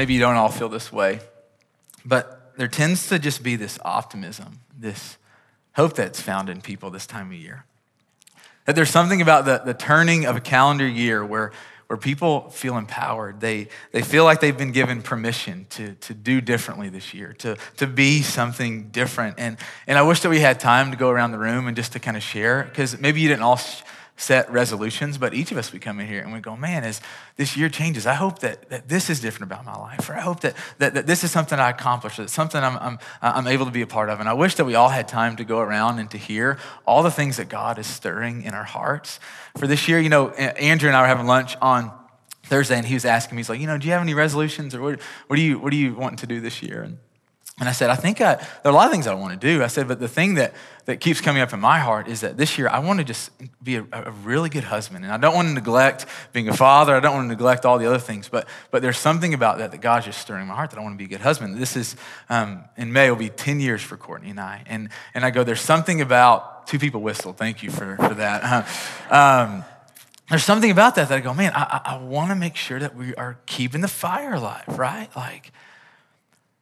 maybe you don't all feel this way, but there tends to just be this optimism, this hope that's found in people this time of year. That there's something about the, the turning of a calendar year where, where people feel empowered. They, they feel like they've been given permission to, to do differently this year, to, to be something different. And, and I wish that we had time to go around the room and just to kind of share, because maybe you didn't all set resolutions, but each of us, we come in here and we go, man, as this year changes, I hope that, that this is different about my life, or I hope that, that, that this is something I accomplished, that something I'm, I'm, I'm able to be a part of. And I wish that we all had time to go around and to hear all the things that God is stirring in our hearts. For this year, you know, Andrew and I were having lunch on Thursday, and he was asking me, he's like, you know, do you have any resolutions, or what, what, do, you, what do you want to do this year? And and I said, I think I, there are a lot of things I want to do. I said, but the thing that, that keeps coming up in my heart is that this year I want to just be a, a, really good husband. And I don't want to neglect being a father. I don't want to neglect all the other things. But, but there's something about that that God's just stirring my heart that I want to be a good husband. This is, um, in May, will be 10 years for Courtney and I. And, and I go, there's something about, two people whistle. Thank you for, for that. um, there's something about that that I go, man, I, I want to make sure that we are keeping the fire alive, right? Like,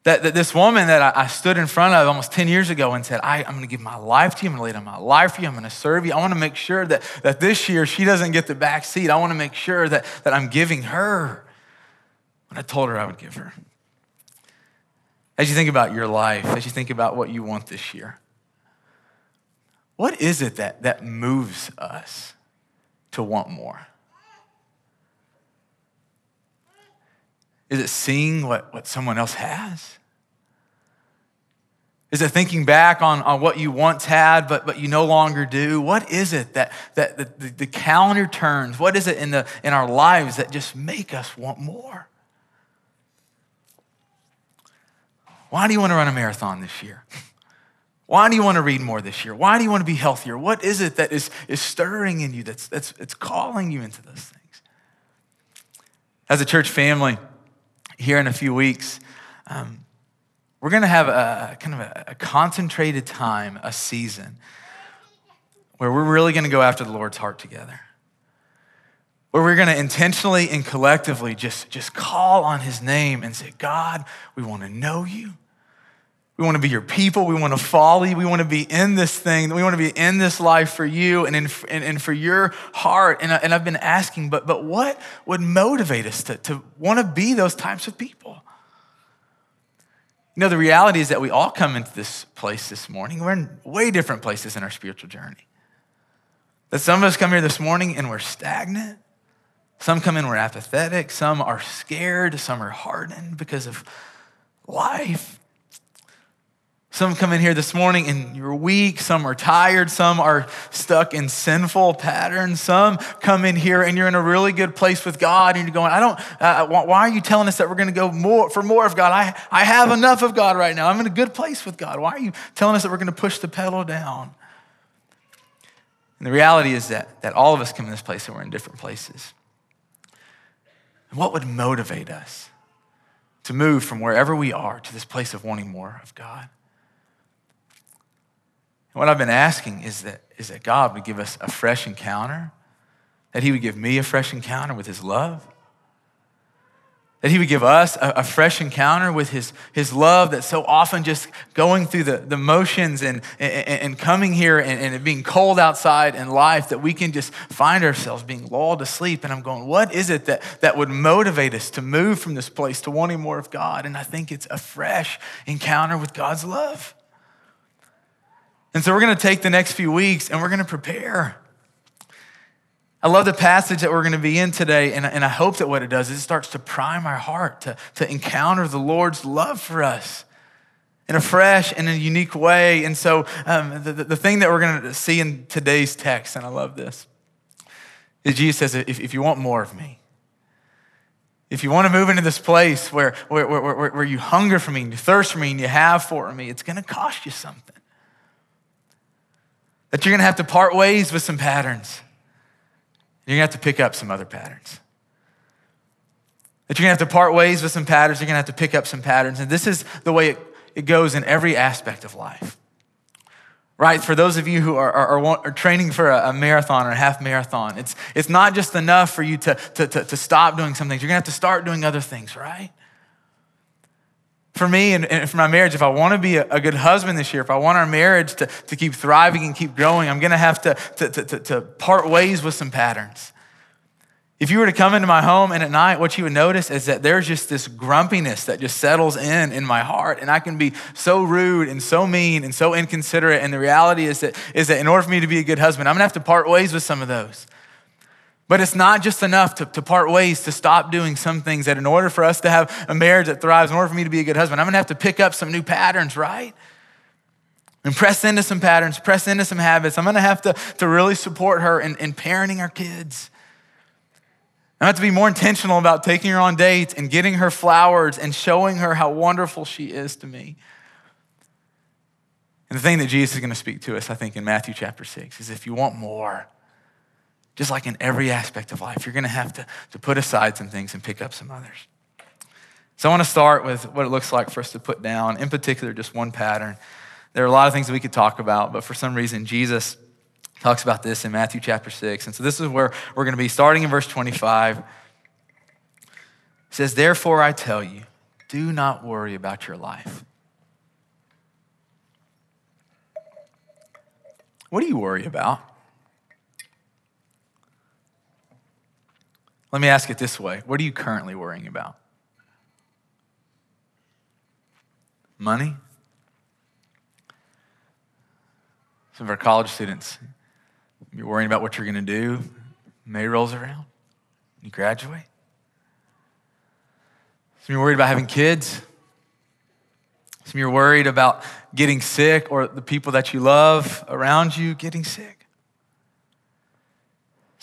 that, that this woman that I, I, stood in front of almost 10 years ago and said, I, am going to give my life to you. I'm going to lay down my life for you. I'm going to serve you. I want to make sure that, that this year she doesn't get the back seat. I want to make sure that, that I'm giving her what I told her I would give her. As you think about your life, as you think about what you want this year, what is it that, that moves us to want more? Is it seeing what, what someone else has? Is it thinking back on, on what you once had, but, but you no longer do? What is it that, that the, the calendar turns? What is it in, the, in our lives that just make us want more? Why do you want to run a marathon this year? Why do you want to read more this year? Why do you want to be healthier? What is it that is, is stirring in you that's, that's it's calling you into those things? As a church family, here in a few weeks, um, we're going to have a kind of a, a concentrated time, a season, where we're really going to go after the Lord's heart together. Where we're going to intentionally and collectively just, just call on his name and say, God, we want to know you. We want to be your people. We want to follow you. We want to be in this thing. We want to be in this life for you and, in, and, and for your heart. And, I, and I've been asking, but, but what would motivate us to, to want to be those types of people? You know, the reality is that we all come into this place this morning. We're in way different places in our spiritual journey. That some of us come here this morning and we're stagnant. Some come in, we're apathetic. Some are scared. Some are hardened because of life. Some come in here this morning and you're weak. Some are tired. Some are stuck in sinful patterns. Some come in here and you're in a really good place with God and you're going, I don't, uh, why are you telling us that we're going to go more for more of God? I, I have enough of God right now. I'm in a good place with God. Why are you telling us that we're going to push the pedal down? And the reality is that, that all of us come in this place and we're in different places. What would motivate us to move from wherever we are to this place of wanting more of God? What I've been asking is that, is that God would give us a fresh encounter, that He would give me a fresh encounter with His love, that He would give us a, a fresh encounter with His, His love that's so often just going through the, the motions and, and, and coming here and, and it being cold outside in life, that we can just find ourselves being lulled to sleep. And I'm going, what is it that, that would motivate us to move from this place to wanting more of God? And I think it's a fresh encounter with God's love. And so we're going to take the next few weeks and we're going to prepare. I love the passage that we're going to be in today, and, and I hope that what it does is it starts to prime our heart to, to encounter the Lord's love for us in a fresh and a unique way. And so, um, the, the thing that we're going to see in today's text, and I love this, is Jesus says, if, if you want more of me, if you want to move into this place where, where, where, where, you hunger for me and you thirst for me and you have for me, it's going to cost you something. That you're going to have to part ways with some patterns. You're going to have to pick up some other patterns. That you're going to have to part ways with some patterns. You're going to have to pick up some patterns. And this is the way it, it goes in every aspect of life. Right? For those of you who are, are, are training for a, a, marathon or a half marathon, it's, it's not just enough for you to, to, to, to stop doing some things. You're going to have to start doing other things, right? For me and, and for my marriage, if I want to be a, a, good husband this year, if I want our marriage to, to keep thriving and keep growing, I'm going to have to, to, to, to part ways with some patterns. If you were to come into my home and at night, what you would notice is that there's just this grumpiness that just settles in in my heart. And I can be so rude and so mean and so inconsiderate. And the reality is that, is that in order for me to be a good husband, I'm gonna have to part ways with some of those. But it's not just enough to, to part ways, to stop doing some things that in order for us to have a marriage that thrives, in order for me to be a good husband, I'm gonna have to pick up some new patterns, right? And press into some patterns, press into some habits. I'm gonna have to, to really support her in, in parenting our kids. I'm gonna have to be more intentional about taking her on dates and getting her flowers and showing her how wonderful she is to me. And the thing that Jesus is to speak to us, I think, in Matthew chapter 6 is if you want more, just like in every aspect of life, you're going to have to, to put aside some things and pick up some others. So I want to start with what it looks like for us to put down, in particular, just one pattern. There are a lot of things that we could talk about, but for some reason, Jesus talks about this in Matthew chapter 6. And so this is where we're going to be starting in verse 25. It says, Therefore I tell you, do not worry about your life. What do you worry about? Let me ask it this way What are you currently worrying about? Money? Some of our college students, you're worrying about what you're going to do. May rolls around. You graduate. Some you're worried about having kids. Some you're worried about getting sick or the people that you love around you getting sick.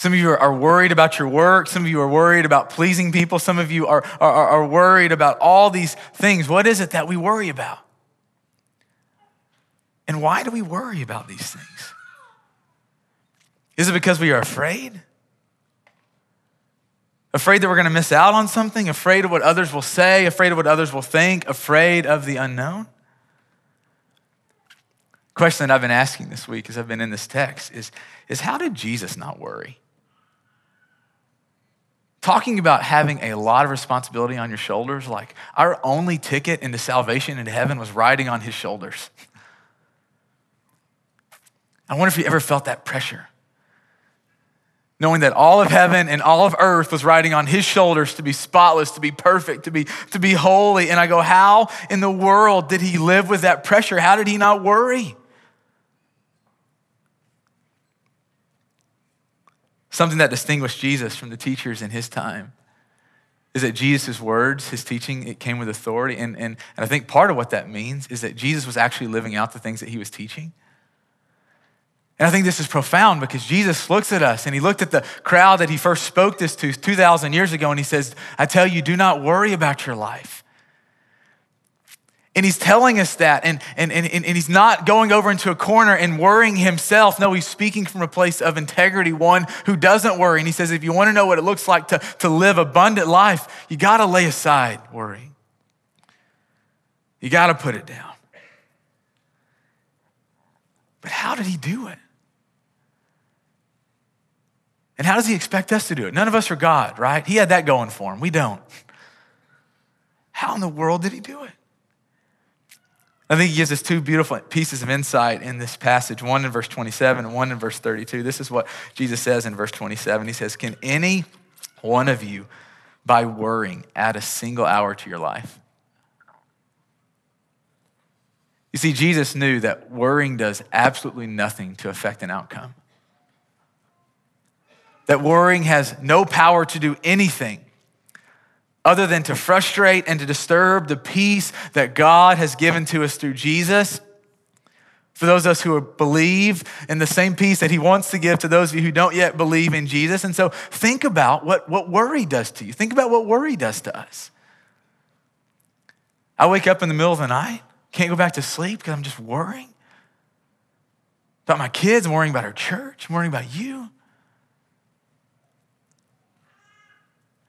Some of you are worried about your work. Some of you are worried about pleasing people. Some of you are, are, are worried about all these things. What is it that we worry about? And why do we worry about these things? Is it because we are afraid? Afraid that we're going to miss out on something? Afraid of what others will say? Afraid of what others will think? Afraid of the unknown? Question that I've been asking this week as I've been in this text is, is how did Jesus not worry? Talking about having a lot of responsibility on your shoulders, like our only ticket into salvation into heaven was riding on his shoulders. I wonder if you ever felt that pressure knowing that all of heaven and all of earth was riding on his shoulders to be spotless, to be perfect, to be, to be holy. And I go, how in the world did he live with that pressure? How did he not worry? Something that distinguished Jesus from the teachers in his time is that Jesus' words, his teaching, it came with authority. And, and, and I think part of what that means is that Jesus was actually living out the things that he was teaching. And I think this is profound because Jesus looks at us and he looked at the crowd that he first spoke this to 2,000 years ago and he says, I tell you, do not worry about your life. And he's telling us that, and, and, and, and he's not going over into a corner and worrying himself. No, he's speaking from a place of integrity, one who doesn't worry. And he says, if you want to know what it looks like to, to live abundant life, you got to lay aside worry. You got to put it down. But how did he do it? And how does he expect us to do it? None of us are God, right? He had that going for him. We don't. How in the world did he do it? I think he gives us two beautiful pieces of insight in this passage one in verse 27 and one in verse 32. This is what Jesus says in verse 27. He says, Can any one of you, by worrying, add a single hour to your life? You see, Jesus knew that worrying does absolutely nothing to affect an outcome that worrying has no power to do anything other than to frustrate and to disturb the peace that God has given to us through Jesus. For those of us who believe in the same peace that He wants to give to those of you who don't yet believe in Jesus. And so think about what, what worry does to you. Think about what worry does to us. I wake up in the middle of the night, can't go back to sleep because I'm just worrying about my kids, I'm worrying about our church, I'm worrying about you.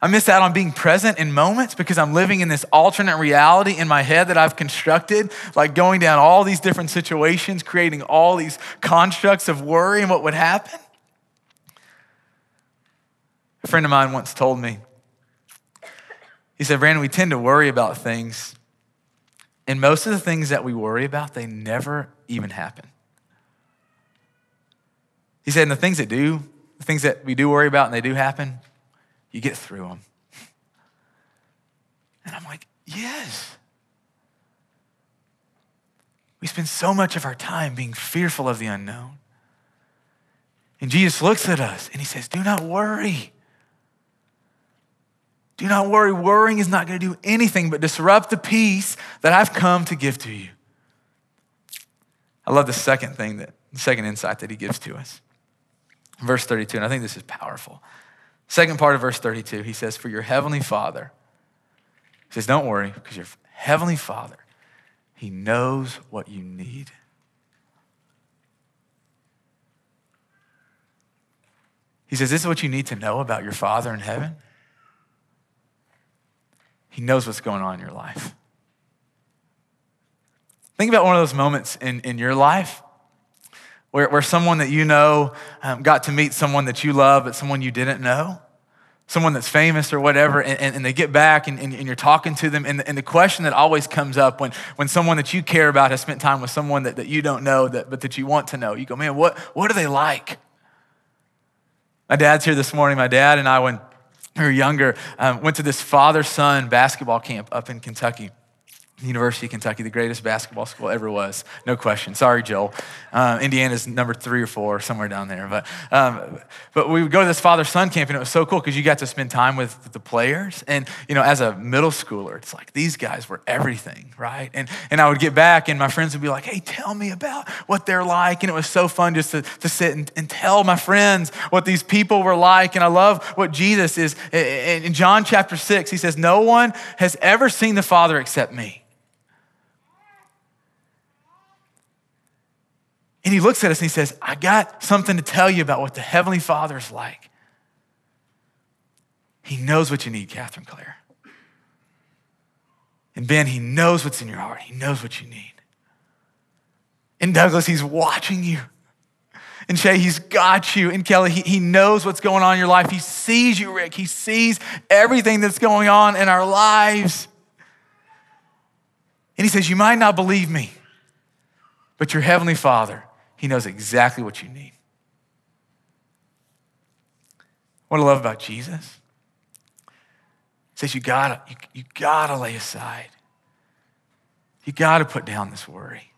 I miss out on being present in moments because I'm living in this alternate reality in my head that I've constructed, like going down all these different situations, creating all these constructs of worry and what would happen. A friend of mine once told me, he said, Brandon, we tend to worry about things And most of the things that we worry about, they never even happen. He said, and the things that do, the things that we do worry about and they do happen, you get through them. And I'm like, yes. We spend so much of our time being fearful of the unknown. And Jesus looks at us and he says, Do not worry. Do not worry. Worrying is not going to do anything but disrupt the peace that I've come to give to you. I love the second thing that, the second insight that he gives to us. Verse 32, and I think this is powerful. Second part of verse 32, he says, For your heavenly Father, he says, Don't worry, because your heavenly Father, he knows what you need. He says, This is what you need to know about your Father in heaven. He knows what's going on in your life. Think about one of those moments in, in your life where, where someone that you know um, got to meet someone that you love, but someone you didn't know, someone that's famous or whatever, and, and, and they get back and, and, and, you're talking to them. And the, and the question that always comes up when, when someone that you care about has spent time with someone that, that you don't know, that, but that you want to know, you go, man, what, what are they like? My dad's here this morning. My dad and I, when we were younger, um, went to this father son basketball camp up in Kentucky. University of Kentucky, the greatest basketball school ever was. No question. Sorry, Joel. Uh, Indiana's number three or four, somewhere down there. But, um, but we would go to this father son camp, and it was so cool because you got to spend time with the players. And, you know, as a middle schooler, it's like these guys were everything, right? And, and I would get back, and my friends would be like, hey, tell me about what they're like. And it was so fun just to, to sit and, and tell my friends what these people were like. And I love what Jesus is. In John chapter six, he says, No one has ever seen the Father except me. And he looks at us and he says, I got something to tell you about what the Heavenly Father's like. He knows what you need, Catherine Claire. And Ben, he knows what's in your heart. He knows what you need. And Douglas, he's watching you. And Shay, he's got you. And Kelly, he, he knows what's going on in your life. He sees you, Rick. He sees everything that's going on in our lives. And he says, You might not believe me, but your Heavenly Father, he knows exactly what you need. What I love about Jesus he says you gotta, you, you gotta lay aside. You gotta put down this worry.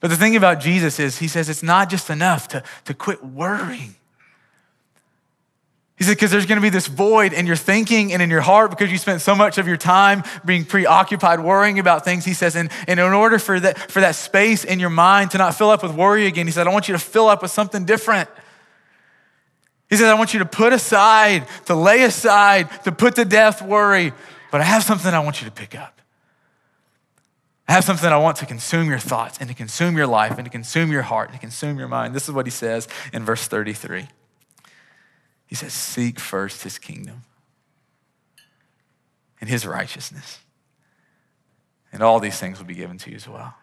But the thing about Jesus is, he says it's not just enough to, to quit worrying. He said, because there's going to be this void in your thinking and in your heart because you spent so much of your time being preoccupied, worrying about things. He says, and, and in order for that, for that space in your mind to not fill up with worry again, he said, I want you to fill up with something different. He says, I want you to put aside, to lay aside, to put to death worry, but I have something I want you to pick up. I have something I want to consume your thoughts and to consume your life and to consume your heart and to consume your mind. This is what he says in verse 33. He says, Seek first his kingdom and his righteousness, and all these things will be given to you as well.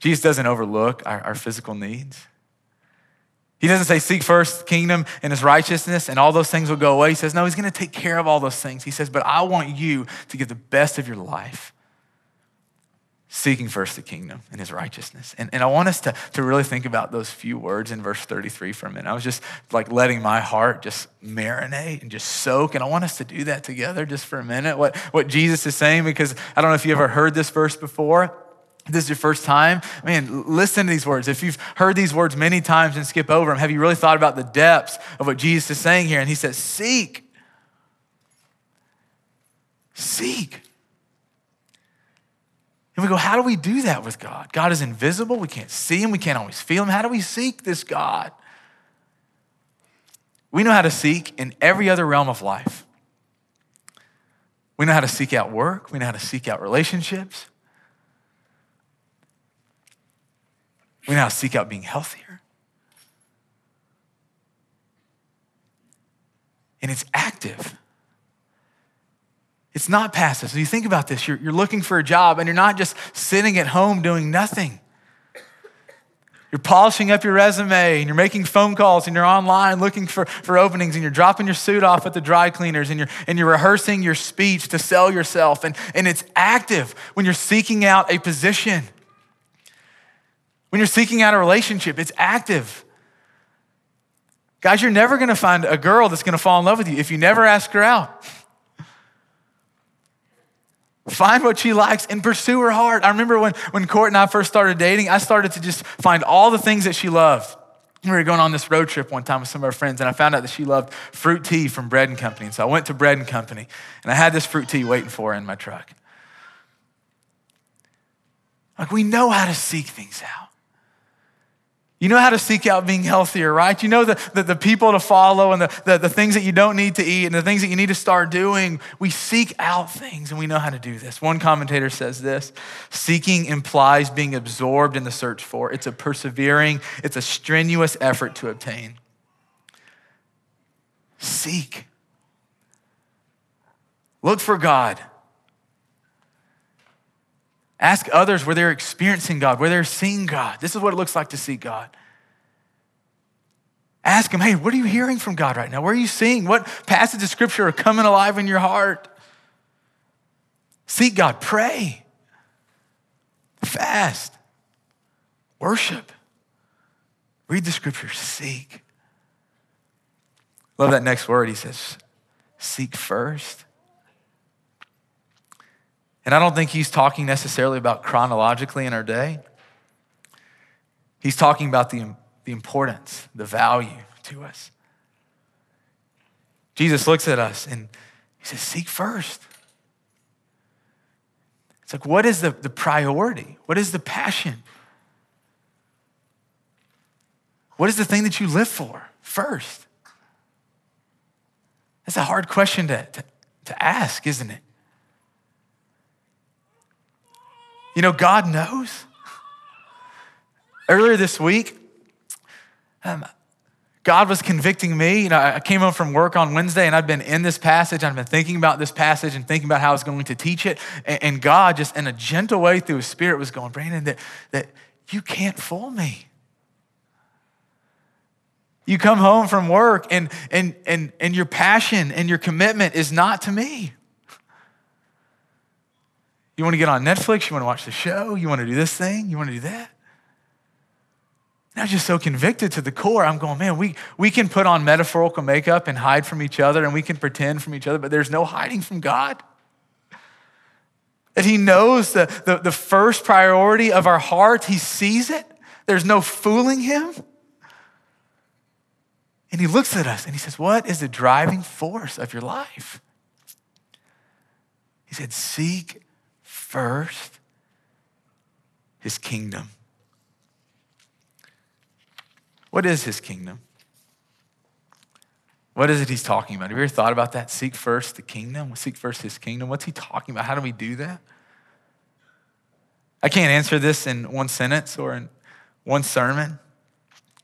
Jesus doesn't overlook our, our physical needs. He doesn't say, Seek first kingdom and his righteousness, and all those things will go away. He says, No, he's going to take care of all those things. He says, But I want you to give the best of your life seeking first the kingdom and his righteousness. And, and I want us to, to really think about those few words in verse 33 for a minute. I was just like letting my heart just marinate and just soak. And I want us to do that together just for a minute. What, what Jesus is saying, because I don't know if you ever heard this verse before. this is your first time, man, listen to these words. If you've heard these words many times and skip over them, have you really thought about the depths of what Jesus is saying here? And he says, Seek. Seek. And we go, how do we do that with God? God is invisible. We can't see him. We can't always feel him. How do we seek this God? We know how to seek in every other realm of life. We know how to seek out work. We know how to seek out relationships. We know how to seek out being healthier. And it's active. It's not passive. So you think about this you're, you're looking for a job and you're not just sitting at home doing nothing. You're polishing up your resume and you're making phone calls and you're online looking for, for openings and you're dropping your suit off at the dry cleaners and you're, and you're rehearsing your speech to sell yourself. And, and it's active when you're seeking out a position. When you're seeking out a relationship, it's active. Guys, you're never gonna find a girl that's gonna fall in love with you if you never ask her out. Find what she likes and pursue her heart. I remember when, when Court and I first started dating, I started to just find all the things that she loved. We were going on this road trip one time with some of our friends, and I found out that she loved fruit tea from Bread and Company. And so I went to Bread and Company, and I had this fruit tea waiting for her in my truck. Like, we know how to seek things out. You know how to seek out being healthier, right? You know the, the, the, people to follow and the, the, the things that you don't need to eat and the things that you need to start doing. We seek out things and we know how to do this. One commentator says this seeking implies being absorbed in the search for, it's a persevering, it's a strenuous effort to obtain. Seek. Look for God. Ask others where they're experiencing God, where they're seeing God. This is what it looks like to see God. Ask them, hey, what are you hearing from God right now? Where are you seeing? What passages of scripture are coming alive in your heart? Seek God, pray, fast, worship, read the scriptures, seek. Love that next word. He says, seek first. And I don't think he's talking necessarily about chronologically in our day. He's talking about the, the importance, the value to us. Jesus looks at us and he says, Seek first. It's like, what is the, the priority? What is the passion? What is the thing that you live for first? That's a hard question to, to, to ask, isn't it? You know, God knows. Earlier this week, um, God was convicting me. You know, I came home from work on Wednesday and I've been in this passage. I've been thinking about this passage and thinking about how I was going to teach it. And God, just in a gentle way through his spirit, was going, Brandon, that, that you can't fool me. You come home from work and, and, and, and your passion and your commitment is not to me. You want to get on Netflix? You want to watch the show? You want to do this thing? You want to do that? And I was just so convicted to the core. I'm going, man, we, we can put on metaphorical makeup and hide from each other and we can pretend from each other, but there's no hiding from God. That He knows the, the, the first priority of our heart, He sees it. There's no fooling Him. And He looks at us and He says, What is the driving force of your life? He said, Seek first his kingdom. What is his kingdom? What is it he's talking about? Have you ever thought about that? Seek first the kingdom, seek first his kingdom. What's he talking about? How do we do that? I can't answer this in one sentence or in one sermon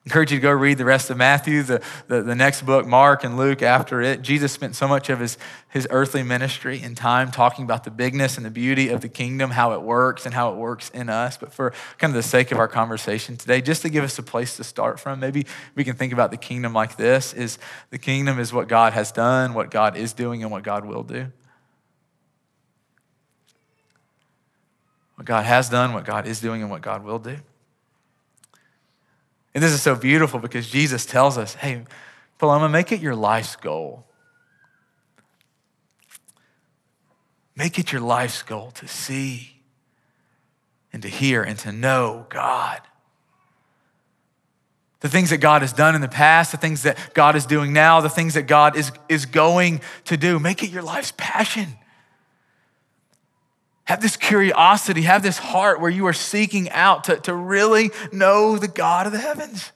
encourage you to go read the rest of Matthew, the, the, the, next book, Mark and Luke after it. Jesus spent so much of his, his earthly ministry and time talking about the bigness and the beauty of the kingdom, how it works and how it works in us. But for kind of the sake of our conversation today, just to give us a place to start from, maybe we can think about the kingdom like this is the kingdom is what God has done, what God is doing, and what God will do. What God has done, what God is doing, and what God will do. And this is so beautiful because Jesus tells us, hey, Paloma, make it your life's goal. Make it your life's goal to see and to hear and to know God. The things that God has done in the past, the things that God is doing now, the things that God is, is going to do. Make it your life's passion. Have this curiosity, have this heart where you are seeking out to, to really know the God of the heavens.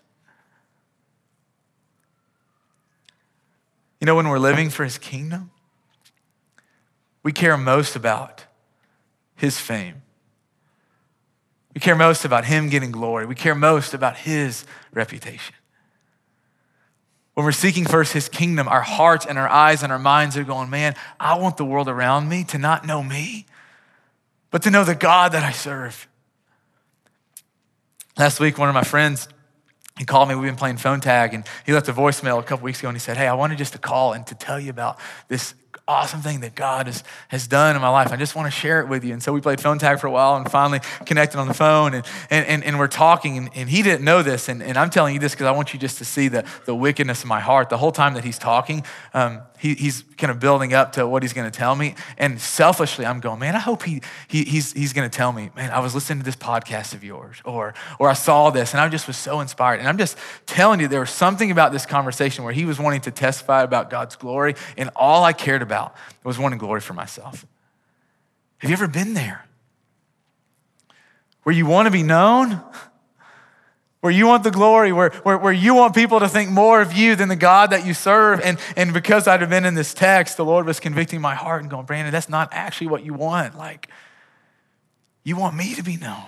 You know, when we're living for his kingdom, we care most about his fame. We care most about him getting glory. We care most about his reputation. When we're seeking first his kingdom, our hearts and our eyes and our minds are going, man, I want the world around me to not know me, but to know the God that I serve. Last week, one of my friends, he called me. We've been playing phone tag, and he left a voicemail a couple weeks ago, and he said, Hey, I wanted just to call and to tell you about this awesome thing that God has, has done in my life. I just want to share it with you. And so we played phone tag for a while and finally connected on the phone and, and, and, and we're talking and, and, he didn't know this. And, and I'm telling you this because I want you just to see the, the wickedness of my heart. The whole time that he's talking, um, he, he's kind of building up to what he's going to tell me. And selfishly, I'm going, man, I hope he, he, he's, he's going to tell me, man, I was listening to this podcast of yours, or, or I saw this and I just was so inspired. And I'm just telling you, there was something about this conversation where he was wanting to testify about God's glory, and all I cared about was wanting glory for myself. Have you ever been there? Where you want to be known? where you want the glory, where, where, where you want people to think more of you than the God that you serve. And, and because I'd have been in this text, the Lord was convicting my heart and going, Brandon, that's not actually what you want. Like, you want me to be known.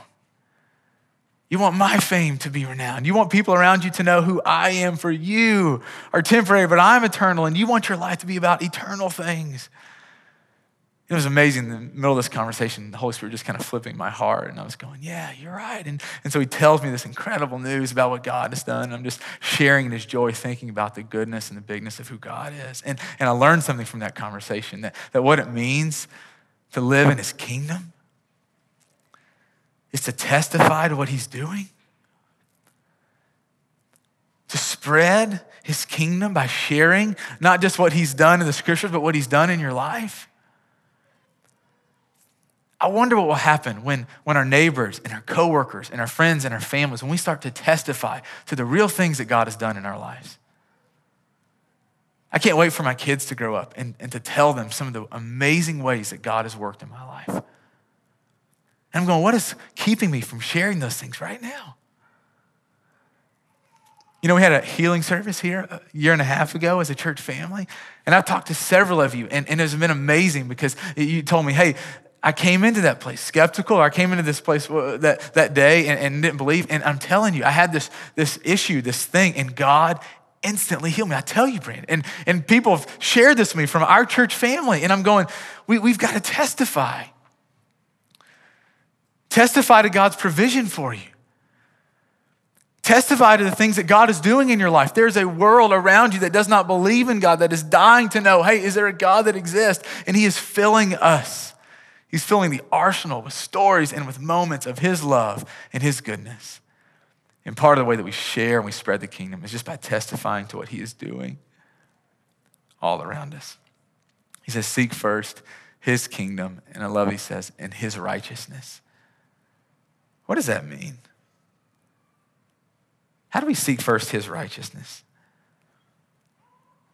You want my fame to be renowned. You want people around you to know who I am, for you are temporary, but I'm eternal, and you want your life to be about eternal things. It was amazing. In the middle of this conversation, the Holy Spirit just kind of flipping my heart. And I was going, Yeah, you're right. And, and so he tells me this incredible news about what God has done. I'm just sharing in his joy, thinking about the goodness and the bigness of who God is. And, and I learned something from that conversation that, that what it means to live in his kingdom is to testify to what he's doing, to spread his kingdom by sharing not just what he's done in the scriptures, but what he's done in your life. I wonder what will happen when, when our neighbors and our coworkers and our friends and our families, when we start to testify to the real things that God has done in our lives. I can't wait for my kids to grow up and, and to tell them some of the amazing ways that God has worked in my life. And I'm going, what is keeping me from sharing those things right now? You know, we had a healing service here a year and a half ago as a church family, and I've talked to several of you, and, and it's been amazing because you told me, hey, I came into that place skeptical. I came into this place uh, that, that day and, and didn't believe. And I'm telling you, I had this, this issue, this thing, and God instantly healed me. I tell you, Brandon. And, and people have shared this with me from our church family. And I'm going, we, we've got to testify. Testify to God's provision for you. Testify to the things that God is doing in your life. There's a world around you that does not believe in God, that is dying to know hey, is there a God that exists? And He is filling us. He's filling the arsenal with stories and with moments of His love and His goodness. And part of the way that we share and we spread the kingdom is just by testifying to what He is doing all around us. He says, Seek first His kingdom. And I love, He says, and His righteousness. What does that mean? How do we seek first His righteousness?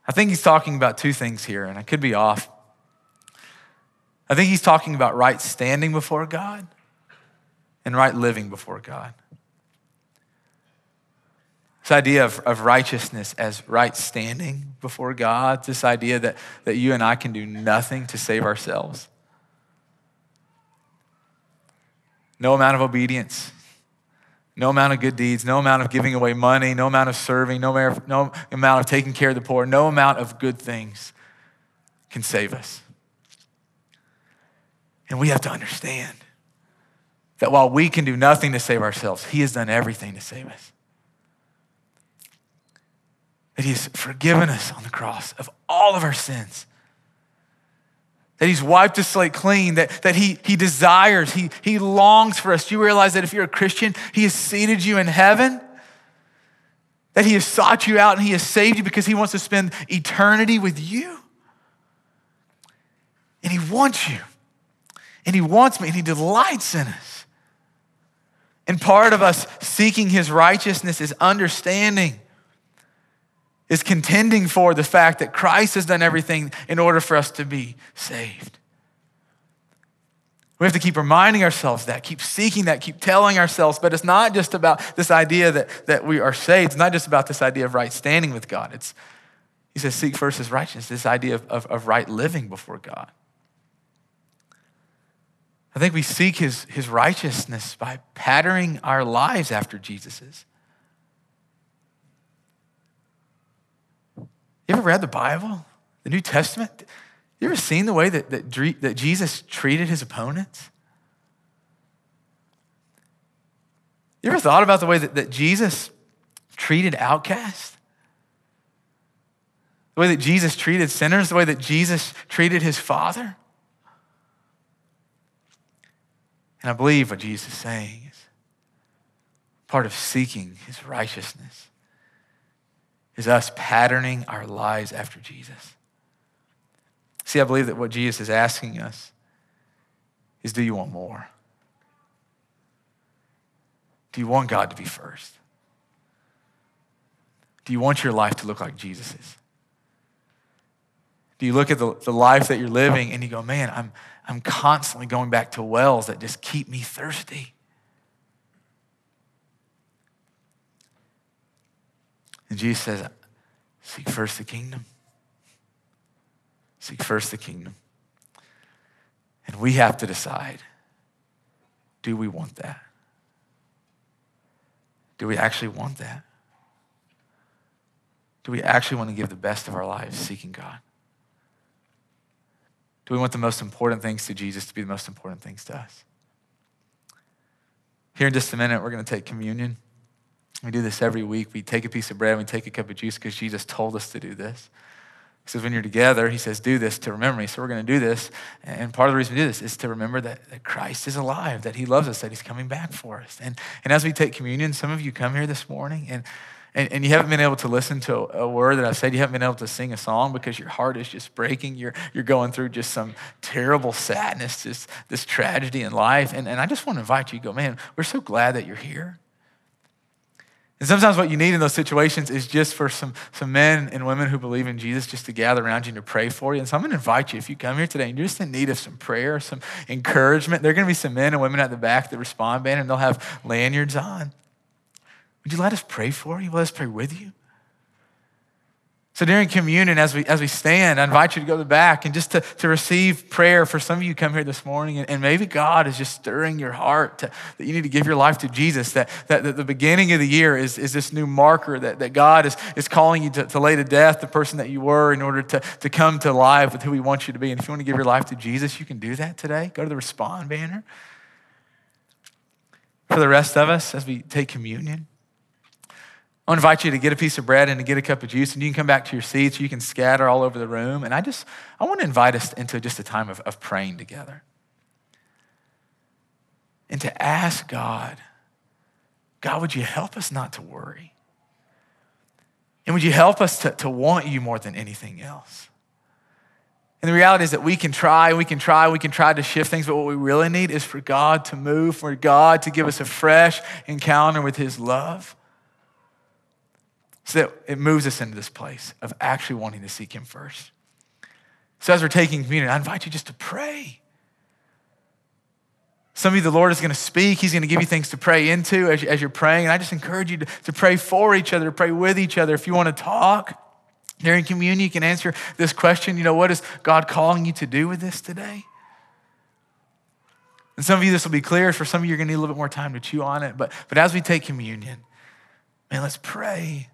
I think He's talking about two things here, and I could be off. I think he's talking about right standing before God and right living before God. This idea of, of righteousness as right standing before God, this idea that, that you and I can do nothing to save ourselves. No amount of obedience, no amount of good deeds, no amount of giving away money, no amount of serving, no, no amount of taking care of the poor, no amount of good things can save us. And we have to understand that while we can do nothing to save ourselves, He has done everything to save us. That He has forgiven us on the cross of all of our sins. That He's wiped us slate clean, that, that he, he desires, he, he longs for us. Do you realize that if you're a Christian, He has seated you in heaven? That He has sought you out and He has saved you because He wants to spend eternity with you? And He wants you and He wants me, and He delights in us. And part of us seeking His righteousness is understanding, is contending for the fact that Christ has done everything in order for us to be saved. We have to keep reminding ourselves that, keep seeking that, keep telling ourselves. But it's not just about this idea that, that we are saved. It's not just about this idea of right standing with God. It's, he says, seek first his righteousness, this idea of, of, of right living before God. I think we seek his, his righteousness by patterning our lives after Jesus's. You ever read the Bible, the New Testament? You ever seen the way that, that, that Jesus treated his opponents? You ever thought about the way that, that Jesus treated outcasts? The way that Jesus treated sinners, the way that Jesus treated his Father? And I believe what Jesus is saying is part of seeking his righteousness is us patterning our lives after Jesus. See, I believe that what Jesus is asking us is do you want more? Do you want God to be first? Do you want your life to look like Jesus's? Do you look at the, the life that you're living and you go, man, I'm, I'm constantly going back to wells that just keep me thirsty? And Jesus says, Seek first the kingdom. Seek first the kingdom. And we have to decide do we want that? Do we actually want that? Do we actually want to give the best of our lives seeking God? Do we want the most important things to Jesus to be the most important things to us? Here in just a minute, we're going to take communion. We do this every week. We take a piece of bread and we take a cup of juice because Jesus told us to do this. He says, when you're together, he says, do this to remember me. So we're going to do this. And part of the reason we do this is to remember that, that Christ is alive, that he loves us, that he's coming back for us. And, and as we take communion, some of you come here this morning and and, and you haven't been able to listen to a word that I've said, you haven't been able to sing a song because your heart is just breaking. You're, you're going through just some terrible sadness, just this tragedy in life. And, and I just want to invite you go, man, we're so glad that you're here. And sometimes what you need in those situations is just for some, some men and women who believe in Jesus just to gather around you and to pray for you. And so I'm going to invite you, if you come here today and you're just in need of some prayer, some encouragement, there are going to be some men and women at the back that respond band and they'll have lanyards on. Would you let us pray for you? Let us pray with you. So during communion, as we, as we stand, I invite you to go to the back and just to, to receive prayer for some of you come here this morning, and, and maybe God is just stirring your heart to, that you need to give your life to Jesus, that, that, that the beginning of the year is, is this new marker that, that God is, is calling you to, to lay to death the person that you were in order to, to come to life with who he wants you to be. And if you want to give your life to Jesus, you can do that today. Go to the respond banner. For the rest of us, as we take communion, I want to invite you to get a piece of bread and to get a cup of juice, and you can come back to your seats. You can scatter all over the room. And I just, I want to invite us into just a time of, of praying together. And to ask God, God, would you help us not to worry? And would you help us to, to want you more than anything else? And the reality is that we can try, we can try, we can try to shift things, but what we really need is for God to move, for God to give us a fresh encounter with His love so that it moves us into this place of actually wanting to seek Him first. So as we're taking communion, I invite you just to pray. Some of you, the Lord is going to speak. He's going to give you things to pray into as, you're praying. And I just encourage you to, to pray for each other, to pray with each other. If you want to talk during communion, you can answer this question. You know, what is God calling you to do with this today? And some of you, this will be clear. For some of you, you're going to need a little bit more time to chew on it. But, but as we take communion, man, let's pray.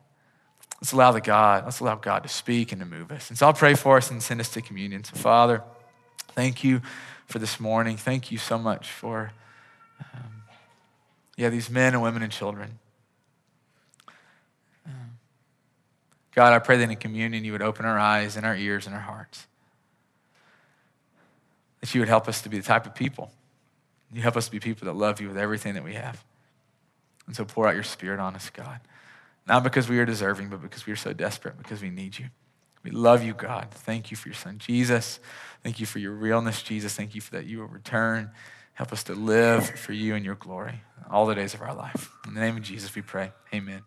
Let's allow the God, let's allow God to speak and to move us. And so I'll pray for us and send us to communion. So, Father, thank you for this morning. Thank you so much for, um, yeah, these men and women and children. Um, God, I pray that in communion you would open our eyes and our ears and our hearts. That you would help us to be the type of people. You help us to be people that love you with everything that we have. And so pour out your spirit on us, God. Not because we are deserving, but because we are so desperate, because we need you. We love you, God. Thank you for your son, Jesus. Thank you for your realness, Jesus. Thank you for that you will return. Help us to live for you and your glory all the days of our life. In the name of Jesus, we pray. Amen.